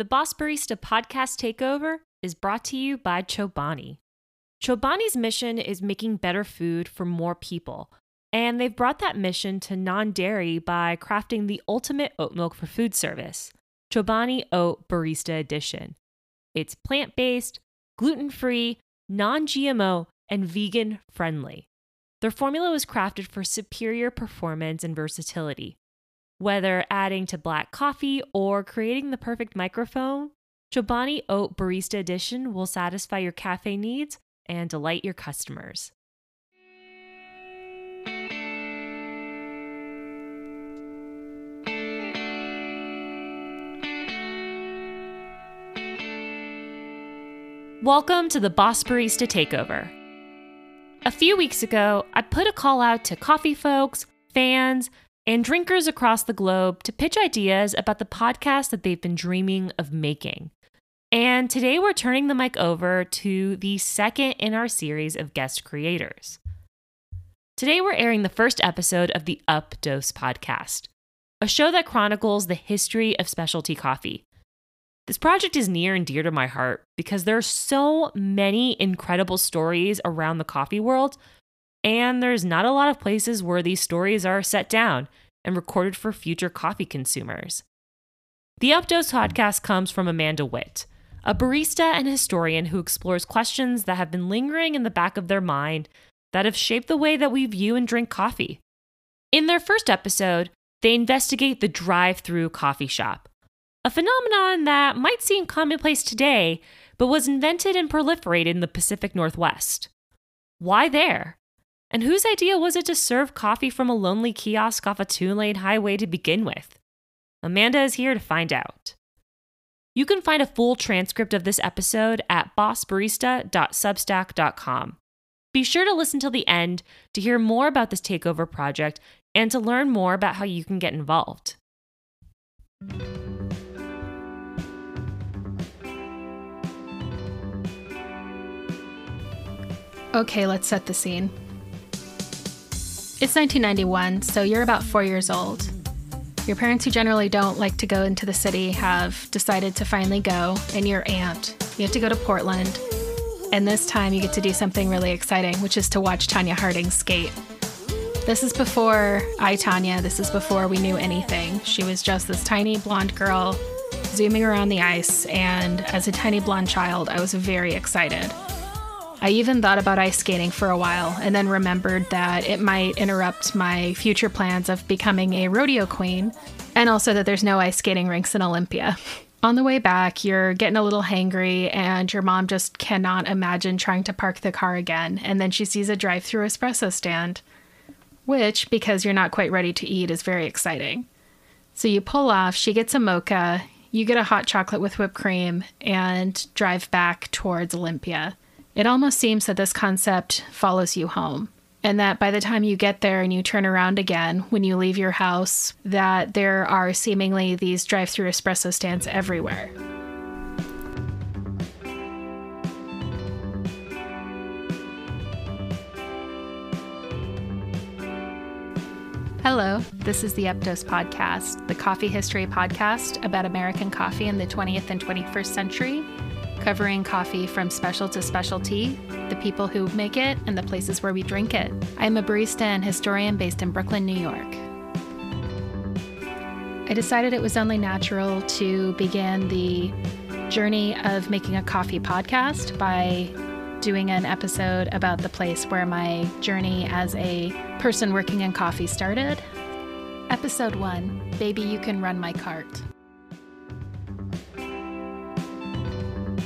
The Boss Barista podcast takeover is brought to you by Chobani. Chobani's mission is making better food for more people, and they've brought that mission to non dairy by crafting the ultimate oat milk for food service Chobani Oat Barista Edition. It's plant based, gluten free, non GMO, and vegan friendly. Their formula was crafted for superior performance and versatility. Whether adding to black coffee or creating the perfect microfoam, Chobani Oat Barista Edition will satisfy your cafe needs and delight your customers. Welcome to the Boss Barista Takeover. A few weeks ago, I put a call out to coffee folks, fans, and drinkers across the globe to pitch ideas about the podcast that they've been dreaming of making. And today we're turning the mic over to the second in our series of guest creators. Today we're airing the first episode of the Updose podcast, a show that chronicles the history of specialty coffee this project is near and dear to my heart because there are so many incredible stories around the coffee world, and there's not a lot of places where these stories are set down and recorded for future coffee consumers. The Updose podcast comes from Amanda Witt, a barista and historian who explores questions that have been lingering in the back of their mind that have shaped the way that we view and drink coffee. In their first episode, they investigate the drive through coffee shop a phenomenon that might seem commonplace today, but was invented and proliferated in the Pacific Northwest. Why there? And whose idea was it to serve coffee from a lonely kiosk off a two lane highway to begin with? Amanda is here to find out. You can find a full transcript of this episode at bossbarista.substack.com. Be sure to listen till the end to hear more about this takeover project and to learn more about how you can get involved. Okay, let's set the scene. It's 1991, so you're about four years old. Your parents, who generally don't like to go into the city, have decided to finally go, and your aunt. You have to go to Portland, and this time you get to do something really exciting, which is to watch Tonya Harding skate. This is before I, Tonya, this is before we knew anything. She was just this tiny blonde girl zooming around the ice, and as a tiny blonde child, I was very excited. I even thought about ice skating for a while and then remembered that it might interrupt my future plans of becoming a rodeo queen, and also that there's no ice skating rinks in Olympia. On the way back, you're getting a little hangry, and your mom just cannot imagine trying to park the car again. And then she sees a drive through espresso stand, which, because you're not quite ready to eat, is very exciting. So you pull off, she gets a mocha, you get a hot chocolate with whipped cream, and drive back towards Olympia. It almost seems that this concept follows you home. And that by the time you get there and you turn around again, when you leave your house, that there are seemingly these drive through espresso stands everywhere. Hello, this is the Updose Podcast, the coffee history podcast about American coffee in the 20th and 21st century covering coffee from special to specialty, the people who make it, and the places where we drink it. I am a barista and historian based in Brooklyn, New York. I decided it was only natural to begin the journey of making a coffee podcast by doing an episode about the place where my journey as a person working in coffee started. Episode 1 Baby, You Can Run My Cart.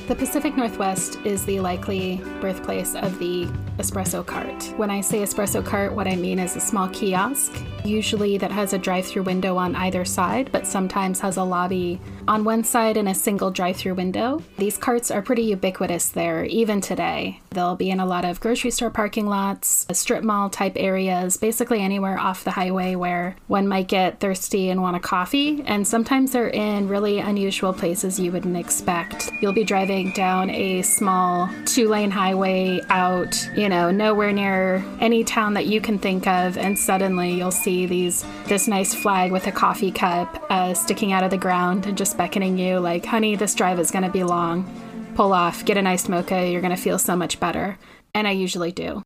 The Pacific Northwest is the likely birthplace of the espresso cart. When I say espresso cart, what I mean is a small kiosk, usually that has a drive through window on either side, but sometimes has a lobby on one side and a single drive through window. These carts are pretty ubiquitous there, even today. They'll be in a lot of grocery store parking lots, strip mall type areas, basically anywhere off the highway where one might get thirsty and want a coffee. And sometimes they're in really unusual places you wouldn't expect. You'll be driving down a small two lane highway out, you know, nowhere near any town that you can think of, and suddenly you'll see these this nice flag with a coffee cup uh, sticking out of the ground and just beckoning you, like, honey, this drive is going to be long. Pull off, get a iced mocha, you're going to feel so much better. And I usually do.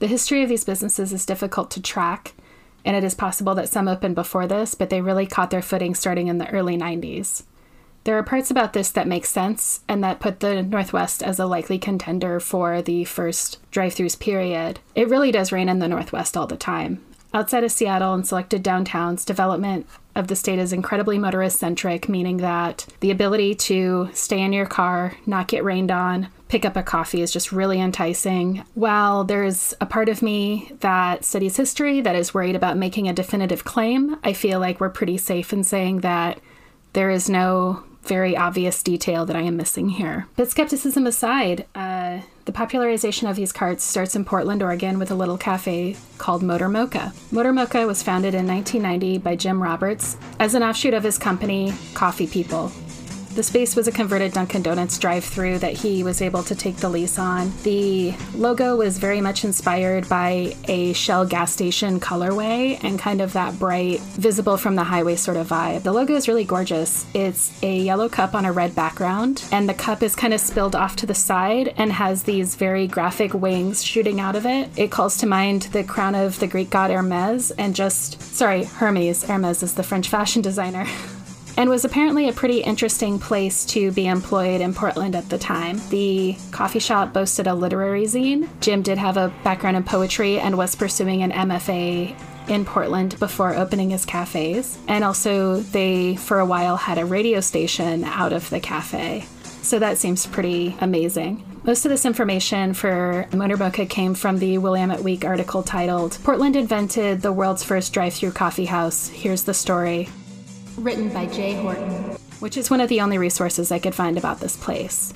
The history of these businesses is difficult to track, and it is possible that some opened before this, but they really caught their footing starting in the early 90s. There are parts about this that make sense and that put the Northwest as a likely contender for the first drive throughs period. It really does rain in the Northwest all the time. Outside of Seattle and selected downtowns, development of the state is incredibly motorist centric, meaning that the ability to stay in your car, not get rained on, pick up a coffee is just really enticing. While there's a part of me that studies history that is worried about making a definitive claim, I feel like we're pretty safe in saying that there is no very obvious detail that I am missing here. But skepticism aside, uh, the popularization of these carts starts in Portland, Oregon, with a little cafe called Motor Mocha. Motor Mocha was founded in 1990 by Jim Roberts as an offshoot of his company, Coffee People. The space was a converted Dunkin' Donuts drive through that he was able to take the lease on. The logo was very much inspired by a Shell gas station colorway and kind of that bright, visible from the highway sort of vibe. The logo is really gorgeous. It's a yellow cup on a red background, and the cup is kind of spilled off to the side and has these very graphic wings shooting out of it. It calls to mind the crown of the Greek god Hermes and just, sorry, Hermes. Hermes is the French fashion designer. and was apparently a pretty interesting place to be employed in Portland at the time. The coffee shop boasted a literary zine. Jim did have a background in poetry and was pursuing an MFA in Portland before opening his cafes. And also, they for a while had a radio station out of the cafe. So that seems pretty amazing. Most of this information for Motor Mocha came from the Willamette Week article titled Portland Invented the World's First Drive Through Coffee House. Here's the story written by Jay Horton, which is one of the only resources I could find about this place.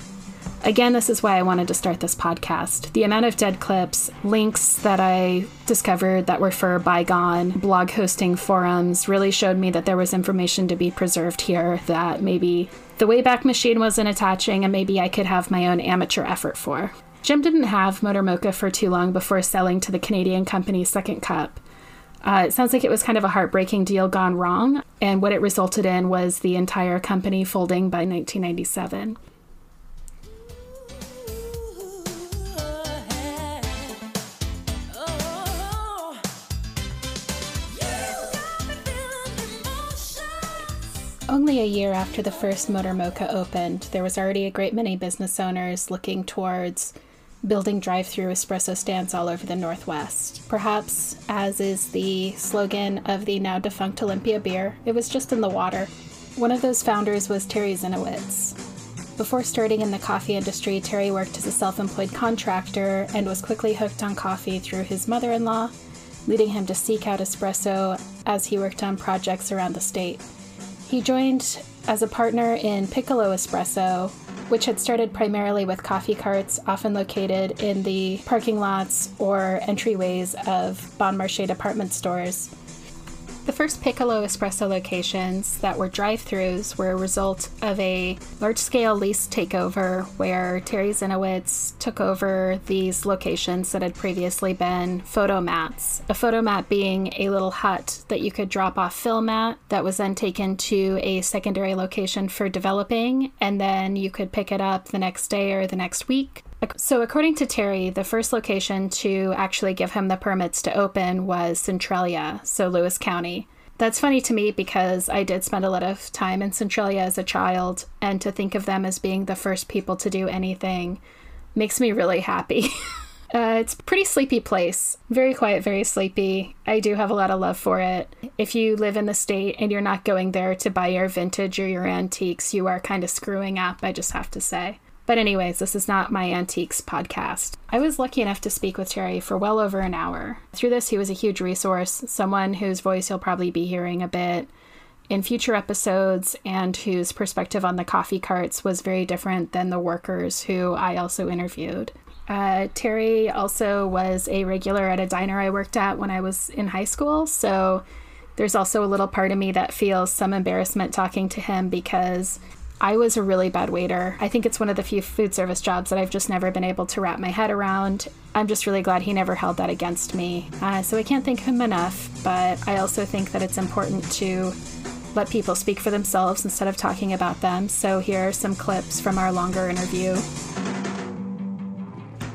Again, this is why I wanted to start this podcast. The amount of dead clips, links that I discovered that were for bygone blog hosting forums really showed me that there was information to be preserved here that maybe the Wayback Machine wasn't attaching and maybe I could have my own amateur effort for. Jim didn't have Motor Mocha for too long before selling to the Canadian company Second Cup. Uh, it sounds like it was kind of a heartbreaking deal gone wrong, and what it resulted in was the entire company folding by 1997. Only a year after the first Motor Mocha opened, there was already a great many business owners looking towards building drive through espresso stands all over the Northwest. Perhaps, as is the slogan of the now defunct Olympia beer, it was just in the water. One of those founders was Terry Zinowitz. Before starting in the coffee industry, Terry worked as a self employed contractor and was quickly hooked on coffee through his mother in law, leading him to seek out espresso as he worked on projects around the state. He joined as a partner in Piccolo Espresso, which had started primarily with coffee carts, often located in the parking lots or entryways of Bon Marché department stores. The first Piccolo Espresso locations that were drive throughs were a result of a large scale lease takeover where Terry Zinowitz took over these locations that had previously been Fotomats. A Fotomat being a little hut that you could drop off film at that was then taken to a secondary location for developing, and then you could pick it up the next day or the next week so, according to Terry, the first location to actually give him the permits to open was Centralia, so Lewis County. That's funny to me because I did spend a lot of time in Centralia as a child, and to think of them as being the first people to do anything makes me really happy. uh, it's a pretty sleepy place. Very quiet, very sleepy. I do have a lot of love for it. If you live in the state and you're not going there to buy your vintage or your antiques, you are kind of screwing up, I just have to say. But, anyways, this is not my antiques podcast. I was lucky enough to speak with Terry for well over an hour. Through this, he was a huge resource, someone whose voice you'll probably be hearing a bit in future episodes, and whose perspective on the coffee carts was very different than the workers who I also interviewed. Uh, Terry also was a regular at a diner I worked at when I was in high school, so There's also a little part of me that feels some embarrassment talking to him because I was a really bad waiter. I think it's one of the few food service jobs that I've just never been able to wrap my head around. I'm just really glad he never held that against me. Uh, so I can't thank him enough, but I also think that it's important to let people speak for themselves instead of talking about them. So here are some clips from our longer interview.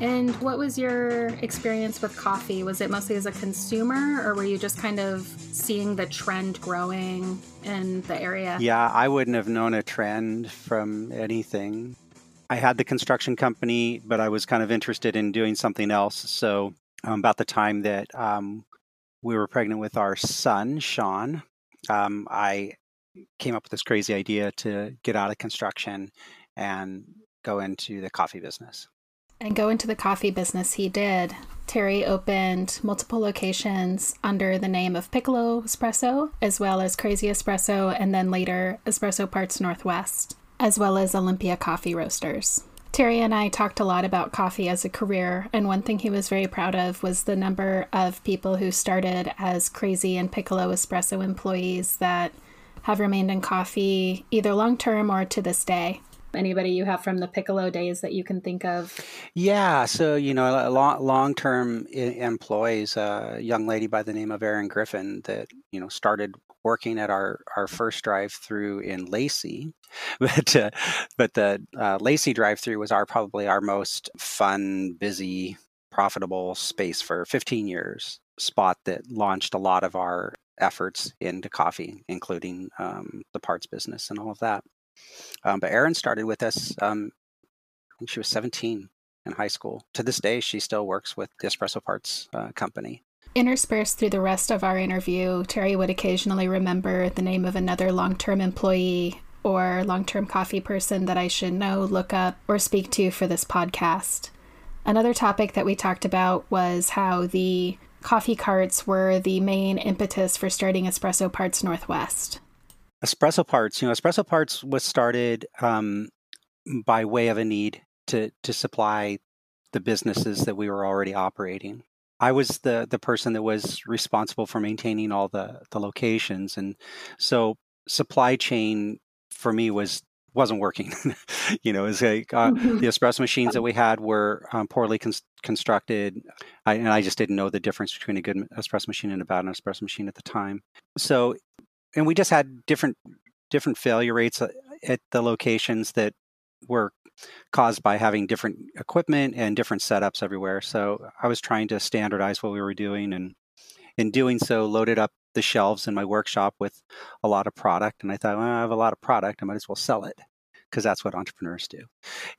And what was your experience with coffee? Was it mostly as a consumer, or were you just kind of seeing the trend growing in the area? Yeah, I wouldn't have known a trend from anything. I had the construction company, but I was kind of interested in doing something else. So, um, about the time that um, we were pregnant with our son, Sean, um, I came up with this crazy idea to get out of construction and go into the coffee business. And go into the coffee business he did. Terry opened multiple locations under the name of Piccolo Espresso, as well as Crazy Espresso, and then later Espresso Parts Northwest, as well as Olympia Coffee Roasters. Terry and I talked a lot about coffee as a career, and one thing he was very proud of was the number of people who started as Crazy and Piccolo Espresso employees that have remained in coffee either long term or to this day anybody you have from the piccolo days that you can think of? Yeah so you know long long term employees a young lady by the name of erin griffin that you know started working at our our first drive through in lacey but uh, but the uh, lacey drive through was our probably our most fun busy profitable space for 15 years spot that launched a lot of our efforts into coffee including um, the parts business and all of that um, but Erin started with us. Um, I think she was 17 in high school. To this day, she still works with the Espresso Parts uh, company. Interspersed through the rest of our interview, Terry would occasionally remember the name of another long term employee or long term coffee person that I should know, look up, or speak to for this podcast. Another topic that we talked about was how the coffee carts were the main impetus for starting Espresso Parts Northwest. Espresso Parts, you know, Espresso Parts was started um, by way of a need to to supply the businesses that we were already operating. I was the the person that was responsible for maintaining all the the locations, and so supply chain for me was wasn't working. you know, it's like uh, mm-hmm. the espresso machines that we had were um, poorly con- constructed, I, and I just didn't know the difference between a good espresso machine and a bad espresso machine at the time. So and we just had different different failure rates uh, at the locations that were caused by having different equipment and different setups everywhere. So I was trying to standardize what we were doing, and in doing so, loaded up the shelves in my workshop with a lot of product. And I thought, well, I have a lot of product, I might as well sell it because that's what entrepreneurs do.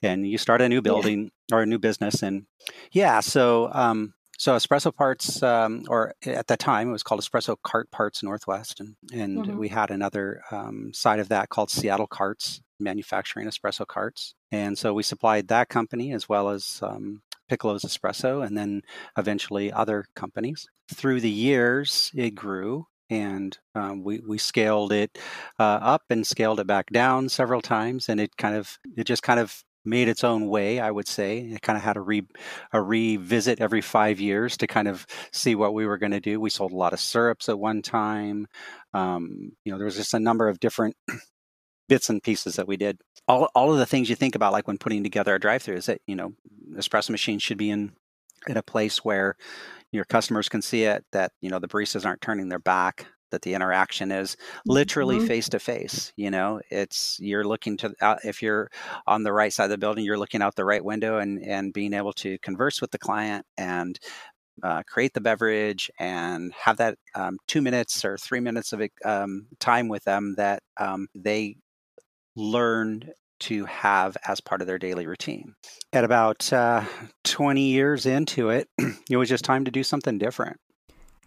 And you start a new building yeah. or a new business, and yeah, so um, so espresso parts, um, or at that time it was called Espresso Cart Parts Northwest, and and mm-hmm. we had another um, side of that called Seattle Carts, manufacturing espresso carts, and so we supplied that company as well as um, Piccolo's Espresso, and then eventually other companies. Through the years, it grew, and um, we we scaled it uh, up and scaled it back down several times, and it kind of it just kind of made its own way, I would say. It kind of had a re a revisit every five years to kind of see what we were going to do. We sold a lot of syrups at one time. Um, you know, there was just a number of different bits and pieces that we did. All all of the things you think about, like when putting together a drive-through, is that you know, espresso machine should be in in a place where your customers can see it. That you know the baristas aren't turning their back that the interaction is literally face to face you know it's you're looking to uh, if you're on the right side of the building you're looking out the right window and and being able to converse with the client and uh, create the beverage and have that um, two minutes or three minutes of um, time with them that um, they learn to have as part of their daily routine. At about uh, 20 years into it, it was just time to do something different.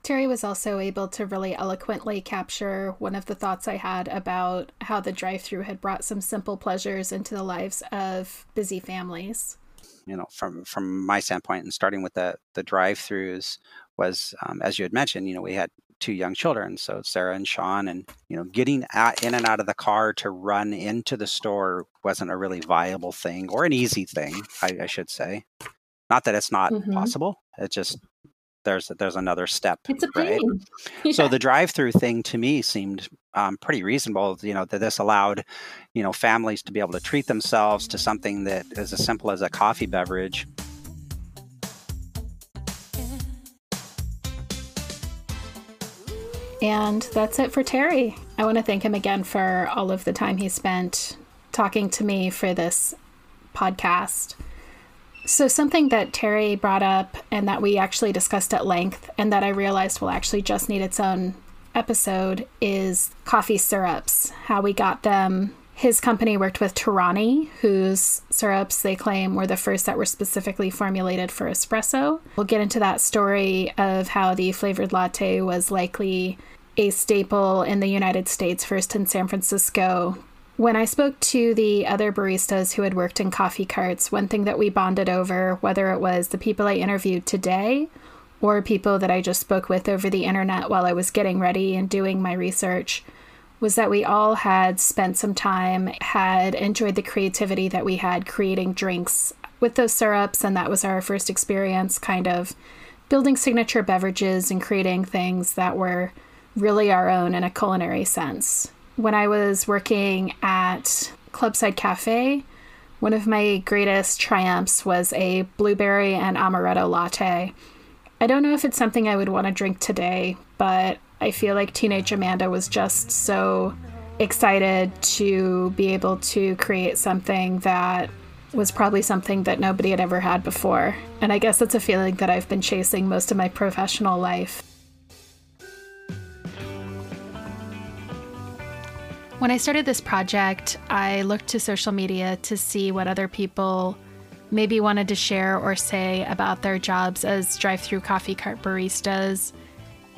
Terry was also able to really eloquently capture one of the thoughts I had about how the drive through had brought some simple pleasures into the lives of busy families. You know, from from my standpoint, and starting with the the drive throughs was, um, as you had mentioned, you know, we had two young children, so Sarah and Sean, and you know, getting at, in and out of the car to run into the store wasn't a really viable thing or an easy thing, I, I should say. Not that it's not mm-hmm. possible; it just there's there's another step. It's a pain. Right? Yeah. So the drive-through thing to me seemed um, pretty reasonable. You know that this allowed, you know, families to be able to treat themselves to something that is as simple as a coffee beverage. And that's it for Terry. I want to thank him again for all of the time he spent talking to me for this podcast. So, something that Terry brought up and that we actually discussed at length, and that I realized will actually just need its own episode, is coffee syrups, how we got them. His company worked with Torani, whose syrups they claim were the first that were specifically formulated for espresso. We'll get into that story of how the flavored latte was likely a staple in the United States, first in San Francisco, when I spoke to the other baristas who had worked in coffee carts, one thing that we bonded over, whether it was the people I interviewed today or people that I just spoke with over the internet while I was getting ready and doing my research, was that we all had spent some time, had enjoyed the creativity that we had creating drinks with those syrups. And that was our first experience kind of building signature beverages and creating things that were really our own in a culinary sense when I was working at Clubside Cafe, one of my greatest triumphs was a blueberry and amaretto latte. I don't know if it's something I would want to drink today, but I feel like Teenage Amanda was just so excited to be able to create something that was probably something that nobody had ever had before. And I guess that's a feeling that I've been chasing most of my professional life. When I started this project, I looked to social media to see what other people maybe wanted to share or say about their jobs as drive through coffee cart baristas,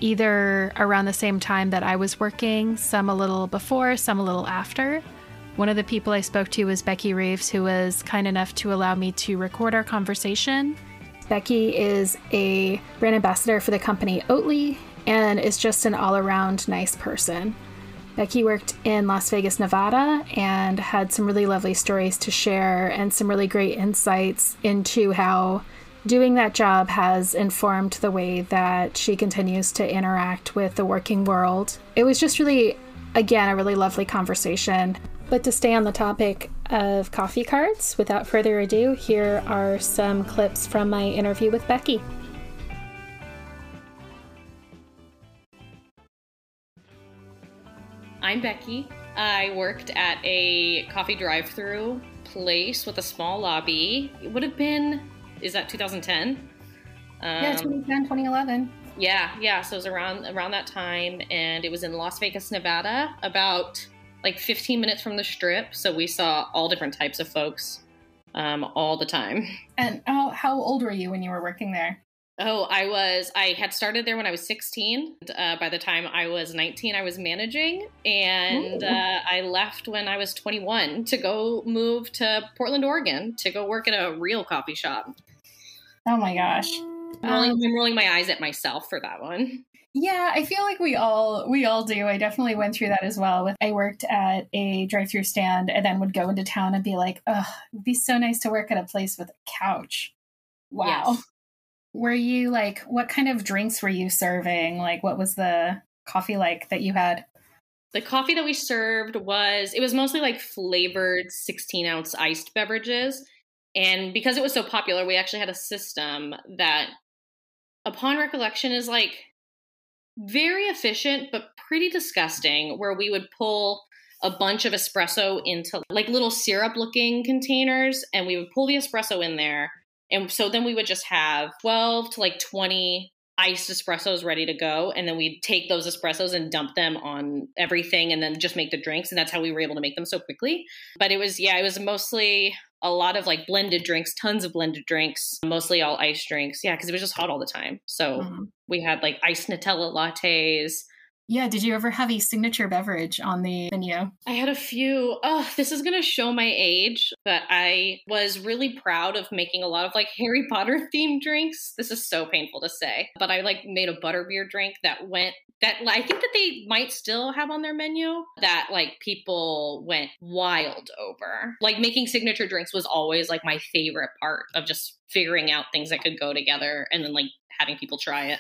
either around the same time that I was working, some a little before, some a little after. One of the people I spoke to was Becky Reeves, who was kind enough to allow me to record our conversation. Becky is a brand ambassador for the company Oatly and is just an all around nice person. Becky worked in Las Vegas, Nevada, and had some really lovely stories to share and some really great insights into how doing that job has informed the way that she continues to interact with the working world. It was just really, again, a really lovely conversation. But to stay on the topic of coffee carts, without further ado, here are some clips from my interview with Becky. I'm Becky. I worked at a coffee drive through place with a small lobby. It would have been, is that 2010? Um, yeah, 2010, 2011. Yeah, yeah. So it was around around that time, and it was in Las Vegas, Nevada, about like 15 minutes from the strip. So we saw all different types of folks um, all the time. And how, how old were you when you were working there? Oh, I was, I had started there when I was 16. Uh, by the time I was 19, I was managing. And uh, I left when I was 21 to go move to Portland, Oregon to go work at a real coffee shop. Oh my gosh. I'm rolling, um, I'm rolling my eyes at myself for that one. Yeah, I feel like we all we all do. I definitely went through that as well. With I worked at a drive-through stand and then would go into town and be like, "Oh, it'd be so nice to work at a place with a couch." Wow. Yes were you like what kind of drinks were you serving? Like what was the coffee like that you had? The coffee that we served was it was mostly like flavored 16 ounce iced beverages. And because it was so popular we actually had a system that upon recollection is like very efficient but pretty disgusting where we would pull a bunch of espresso into like little syrup looking containers and we would pull the espresso in there and so then we would just have 12 to like 20 iced espressos ready to go. And then we'd take those espressos and dump them on everything and then just make the drinks. And that's how we were able to make them so quickly. But it was, yeah, it was mostly a lot of like blended drinks, tons of blended drinks, mostly all iced drinks. Yeah, because it was just hot all the time. So mm-hmm. we had like iced Nutella lattes, Yeah, did you ever have a signature beverage on the menu? I had a few. Oh, this is going to show my age, but I was really proud of making a lot of like Harry Potter themed drinks. This is so painful to say, but I like made a butterbeer drink that went that I think that they might still have on their menu that like people went wild over. Like making signature drinks was always like my favorite part of just figuring out things that could go together and then like having people try it.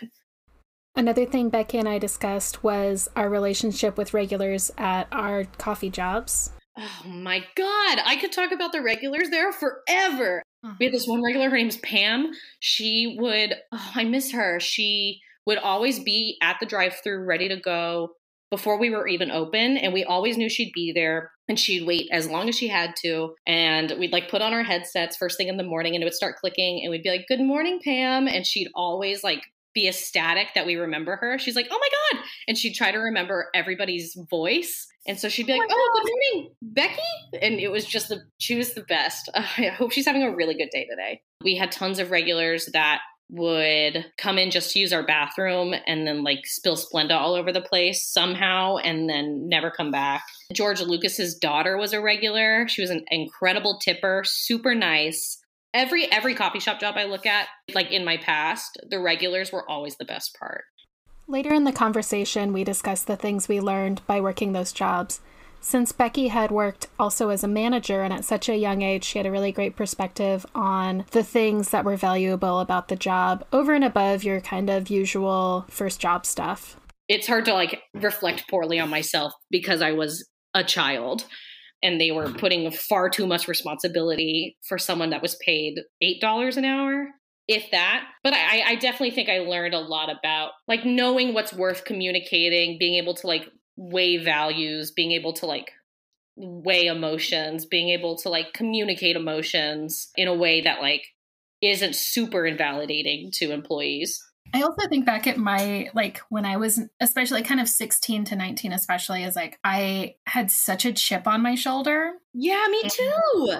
Another thing Becky and I discussed was our relationship with regulars at our coffee jobs. Oh my God. I could talk about the regulars there forever. We had this one regular, her name's Pam. She would, oh, I miss her. She would always be at the drive through ready to go before we were even open. And we always knew she'd be there and she'd wait as long as she had to. And we'd like put on our headsets first thing in the morning and it would start clicking and we'd be like, Good morning, Pam. And she'd always like be ecstatic that we remember her. She's like, oh my God. And she'd try to remember everybody's voice. And so she'd be like, oh, oh good morning, Becky. And it was just the, she was the best. Uh, I hope she's having a really good day today. We had tons of regulars that would come in just to use our bathroom and then like spill Splenda all over the place somehow and then never come back. George Lucas's daughter was a regular. She was an incredible tipper, super nice every every coffee shop job I look at, like in my past, the regulars were always the best part. Later in the conversation, we discussed the things we learned by working those jobs. Since Becky had worked also as a manager and at such a young age, she had a really great perspective on the things that were valuable about the job over and above your kind of usual first job stuff. It's hard to like reflect poorly on myself because I was a child and they were mm-hmm. putting far too much responsibility for someone that was paid eight dollars an hour if that. But I, I definitely think i learned a lot about like knowing what's worth communicating being able to like weigh values being able to like weigh emotions being able to like communicate emotions in a way that like isn't super invalidating to employees I also think back at my like when I was especially kind of 16 to 19 especially is like I had such a chip on my shoulder. Yeah, me too.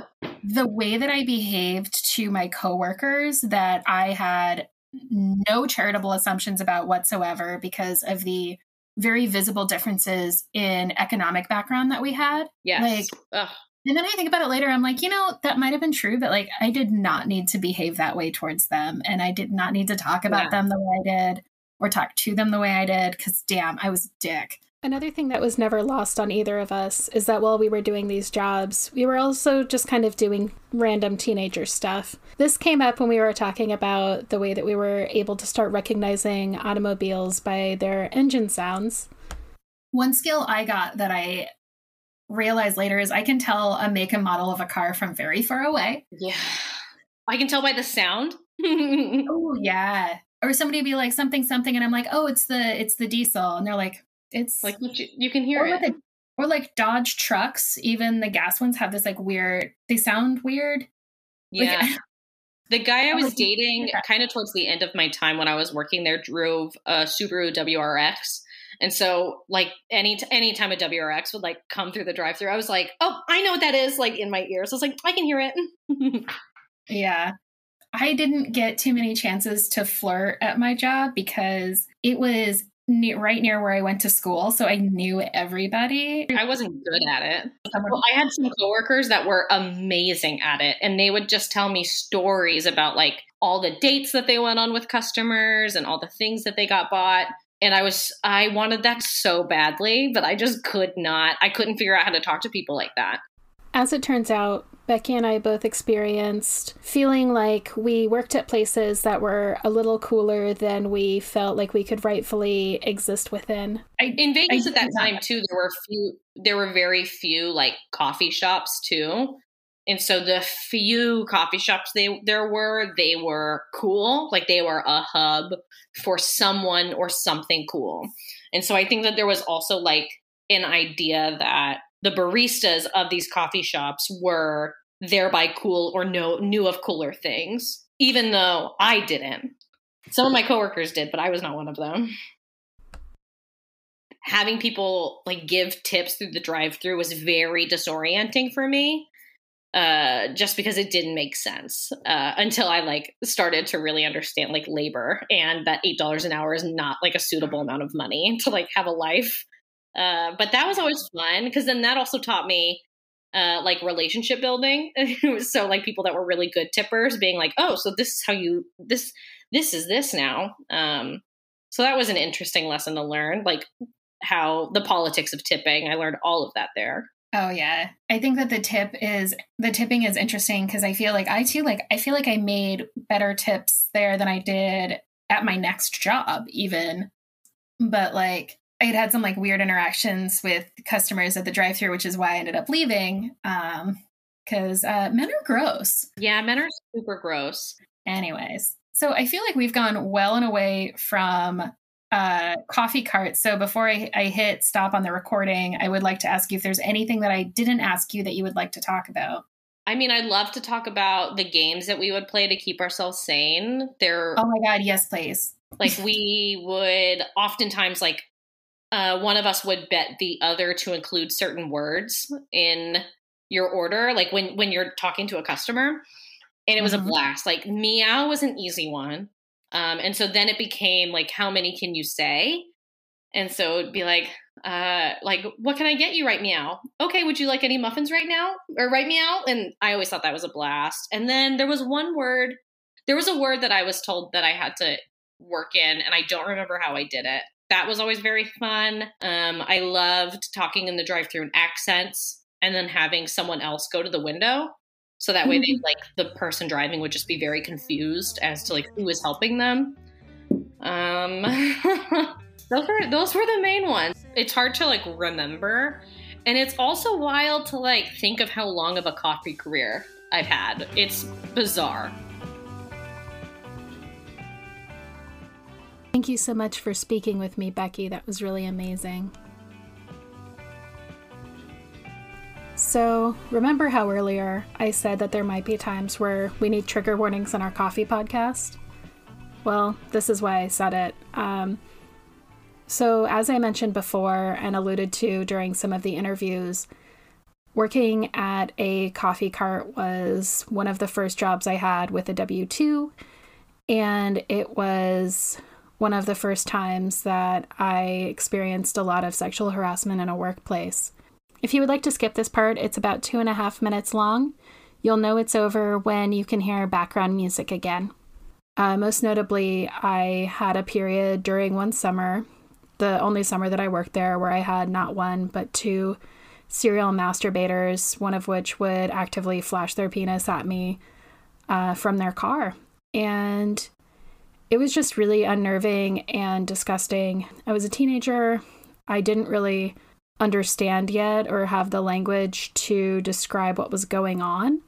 The way that I behaved to my coworkers that I had no charitable assumptions about whatsoever because of the very visible differences in economic background that we had. Yes. Like Ugh. And then I think about it later, I'm like, you know, that might have been true, but like I did not need to behave that way towards them. And I did not need to talk about yeah. them the way I did or talk to them the way I did because damn, I was a dick. Another thing that was never lost on either of us is that while we were doing these jobs, we were also just kind of doing random teenager stuff. This came up when we were talking about the way that we were able to start recognizing automobiles by their engine sounds. One skill I got that I realize later is I can tell a make and model of a car from very far away. Yeah. I can tell by the sound. oh yeah. Or somebody be like something something and I'm like, "Oh, it's the it's the diesel." And they're like, "It's like you, you can hear it." or like Dodge trucks, even the gas ones have this like weird they sound weird. Yeah. Like, the guy I was dating kind of towards the end of my time when I was working there drove a Subaru WRX and so like any any time a WRX would like come through the drive through, I was like, oh, I know what that is, like in my ears. I was like, I can hear it. yeah. I didn't get too many chances to flirt at my job because it was near, right near where I went to school, so I knew everybody. I wasn't good at it. Well, I had some coworkers that were amazing at it, and they would just tell me stories about like all the dates that they went on with customers and all the things that they got bought and I was I wanted that so badly, but I just could not. I couldn't figure out how to talk to people like that. As it turns out, Becky and I both experienced feeling like we worked at places that were a little cooler than we felt like we could rightfully exist within. I, in Vegas I, at that time too, there were few there were very few like coffee shops too. And so the few coffee shops they there were, they were cool, like they were a hub for someone or something cool. And so I think that there was also like an idea that the baristas of these coffee shops were thereby cool or know knew of cooler things, even though I didn't. Some of my coworkers did, but I was not one of them. Having people like give tips through the drive-through was very disorienting for me uh, just because it didn't make sense uh, until I like started to really understand like labor and that eight dollars an hour is not like a suitable amount of money to like have a life. Uh, but that was always fun because then that also taught me uh, like relationship building. so like people that were really good tippers being like, oh, so this is how you this this is this now. Um, so that was an interesting lesson to learn, like how the politics of tipping. I learned all of that there. Oh yeah. I think that the tip is the tipping is interesting because I feel like I too like I feel like I made better tips there than I did at my next job even. But like I had had some like weird interactions with customers at the drive-through, which is why I ended up leaving. Um because uh, men are gross. Yeah, men are super gross. Anyways, so I feel like we've gone well and away from uh, coffee cart. So before I, I hit stop on the recording, I would like to ask you if there's anything that I didn't ask you that you would like to talk about. I mean, I'd love to talk about the games that we would play to keep ourselves sane. They're oh my god, yes, please. like we would oftentimes like uh, one of us would bet the other to include certain words in your order, like when when you're talking to a customer and it was mm-hmm. a blast. Like meow was an easy one. Um, and so then it became like, how many can you say? And so it'd be like, uh, like, what can I get you right meow? Okay, would you like any muffins right now? Or right meow? And I always thought that was a blast. And then there was one word, there was a word that I was told that I had to work in, and I don't remember how I did it. That was always very fun. Um, I loved talking in the drive through in accents and then having someone else go to the window so that way they mm-hmm. like the person driving would just be very confused as to like who is helping them um those were those were the main ones it's hard to like remember and it's also wild to like think of how long of a coffee career i've had it's bizarre Thank you so much for speaking with me, Becky. That was really amazing. So, remember how earlier I said that there might be times where we need trigger warnings in our coffee podcast? Well, this is why I said it. Um, so, as I mentioned before and alluded to during some of the interviews, working at a coffee cart was one of the first jobs I had with a W 2, and it was one of the first times that I experienced a lot of sexual harassment in a workplace. If you would like to skip this part, it's about two and a half minutes long. You'll know it's over when you can hear background music again. Uh, most notably, I had a period during one summer, the only summer that I worked there, where I had not one but two serial masturbators, one of which would actively flash their penis at me uh, from their car. And it was just really unnerving and disgusting. I was a teenager. I didn't really understand yet or have the language to describe what was going on.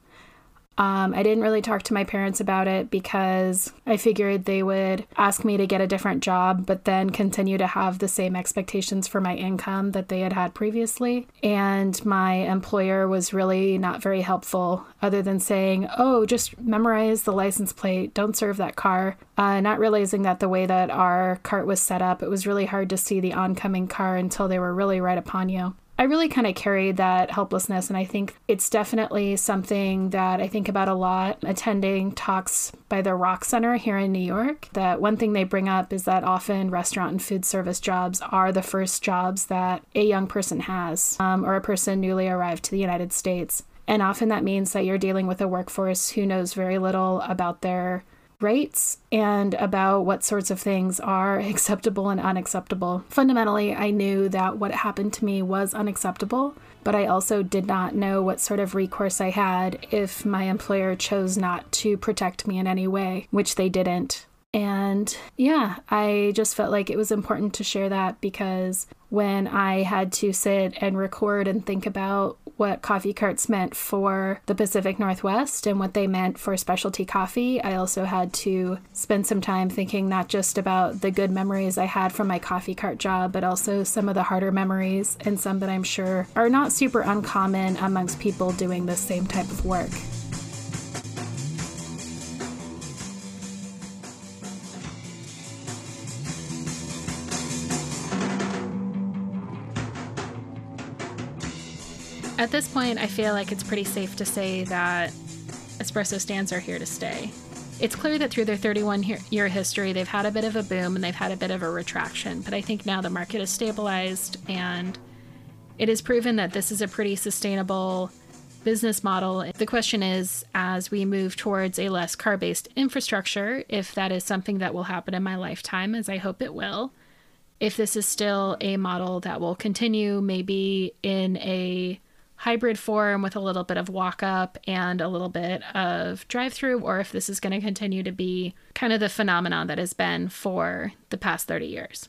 Um, I didn't really talk to my parents about it because I figured they would ask me to get a different job, but then continue to have the same expectations for my income that they had had previously. And my employer was really not very helpful, other than saying, oh, just memorize the license plate, don't serve that car. Uh, not realizing that the way that our cart was set up, it was really hard to see the oncoming car until they were really right upon you. I really kind of carried that helplessness. And I think it's definitely something that I think about a lot attending talks by the Rock Center here in New York. That one thing they bring up is that often restaurant and food service jobs are the first jobs that a young person has um, or a person newly arrived to the United States. And often that means that you're dealing with a workforce who knows very little about their rights and about what sorts of things are acceptable and unacceptable. Fundamentally, I knew that what happened to me was unacceptable, but I also did not know what sort of recourse I had if my employer chose not to protect me in any way, which they didn't. And yeah, I just felt like it was important to share that because when I had to sit and record and think about what coffee carts meant for the Pacific Northwest and what they meant for specialty coffee, I also had to spend some time thinking not just about the good memories I had from my coffee cart job, but also some of the harder memories and some that I'm sure are not super uncommon amongst people doing this same type of work. At this point, I feel like it's pretty safe to say that espresso stands are here to stay. It's clear that through their 31 year history, they've had a bit of a boom and they've had a bit of a retraction, but I think now the market is stabilized and it is proven that this is a pretty sustainable business model. The question is, as we move towards a less car based infrastructure, if that is something that will happen in my lifetime, as I hope it will, if this is still a model that will continue, maybe in a hybrid form with a little bit of walk up and a little bit of drive through, or if this is going to continue to be kind of the phenomenon that has been for the past 30 years.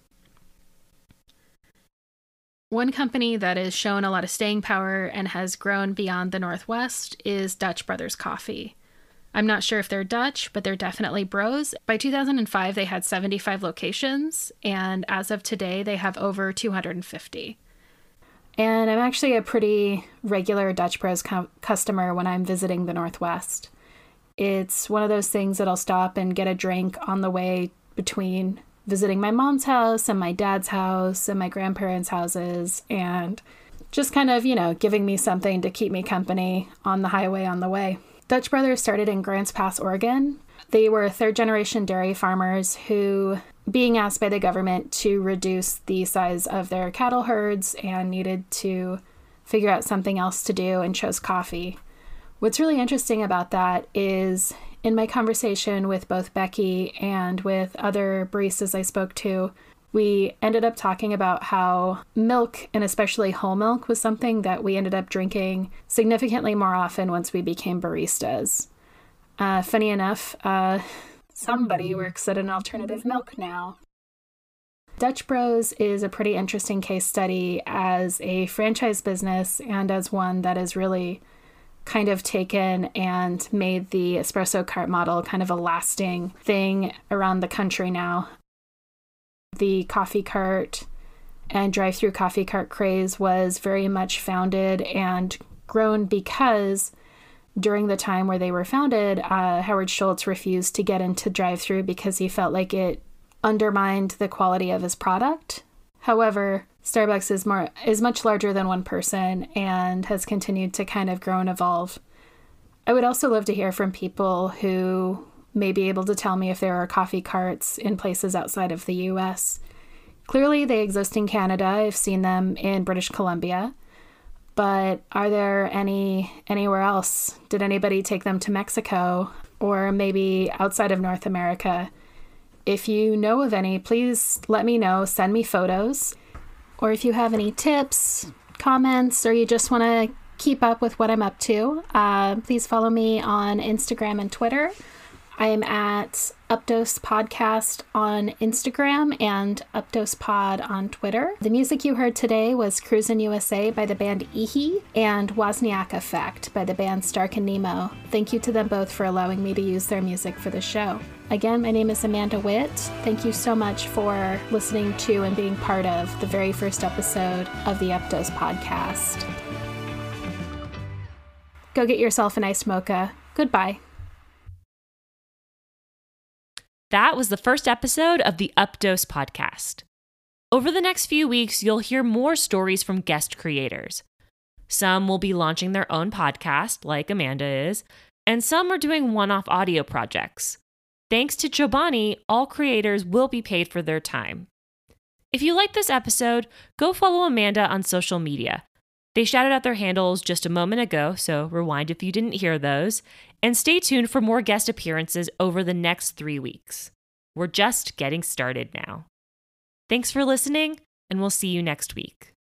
One company that has shown a lot of staying power and has grown beyond the Northwest is Dutch Brothers Coffee. I'm not sure if they're Dutch, but they're definitely bros. By 2005, they had 75 locations, and as of today, they have over 250. And I'm actually a pretty regular Dutch Bros cu- customer when I'm visiting the Northwest. It's one of those things that I'll stop and get a drink on the way between visiting my mom's house and my dad's house and my grandparents' houses and just kind of, you know, giving me something to keep me company on the highway on the way. Dutch Brothers started in Grants Pass, Oregon. They were third generation dairy farmers who, being asked by the government to reduce the size of their cattle herds and needed to figure out something else to do and chose coffee. What's really interesting about that is in my conversation with both Becky and with other baristas I spoke to, we ended up talking about how milk, and especially whole milk, was something that we ended up drinking significantly more often once we became baristas. Uh, funny enough, uh, somebody works at an alternative milk now. Dutch Bros is a pretty interesting case study as a franchise business and as one that has really kind of taken and made the espresso cart model kind of a lasting thing around the country now the coffee cart and drive through coffee cart craze was very much founded and grown because during the time where they were founded, uh, Howard Schultz refused to get into drive through because he felt like it undermined the quality of his product. However, Starbucks is more is much larger than one person and has continued to kind of grow and evolve. I would also love to hear from people who may be able to tell me if there are coffee carts in places outside of the US. Clearly, they exist in Canada. I've seen them in British Columbia. But are there any anywhere else? Did anybody take them to Mexico or maybe outside of North America? If you know of any, please let me know. Send me photos. Or if you have any tips, comments, or you just want to keep up with what I'm up to, uh, please follow me on Instagram and Twitter. I'm at Updose Podcast on Instagram and Updose Pod on Twitter. The music you heard today was Cruisin' USA by the band Ehe and Wozniak Effect by the band Stark and Nemo. Thank you to them both for allowing me to use their music for the show. Again, my name is Amanda Witt. Thank you so much for listening to and being part of the very first episode of the Updose Podcast. Go get yourself a nice mocha. Goodbye. That was the first episode of the Updose podcast. Over the next few weeks, you'll hear more stories from guest creators. Some will be launching their own podcast, like Amanda is, and some are doing one off audio projects. Thanks to Chobani, all creators will be paid for their time. If you like this episode, go follow Amanda on social media. They shouted out their handles just a moment ago, so rewind if you didn't hear those. And stay tuned for more guest appearances over the next three weeks. We're just getting started now. Thanks for listening, and we'll see you next week.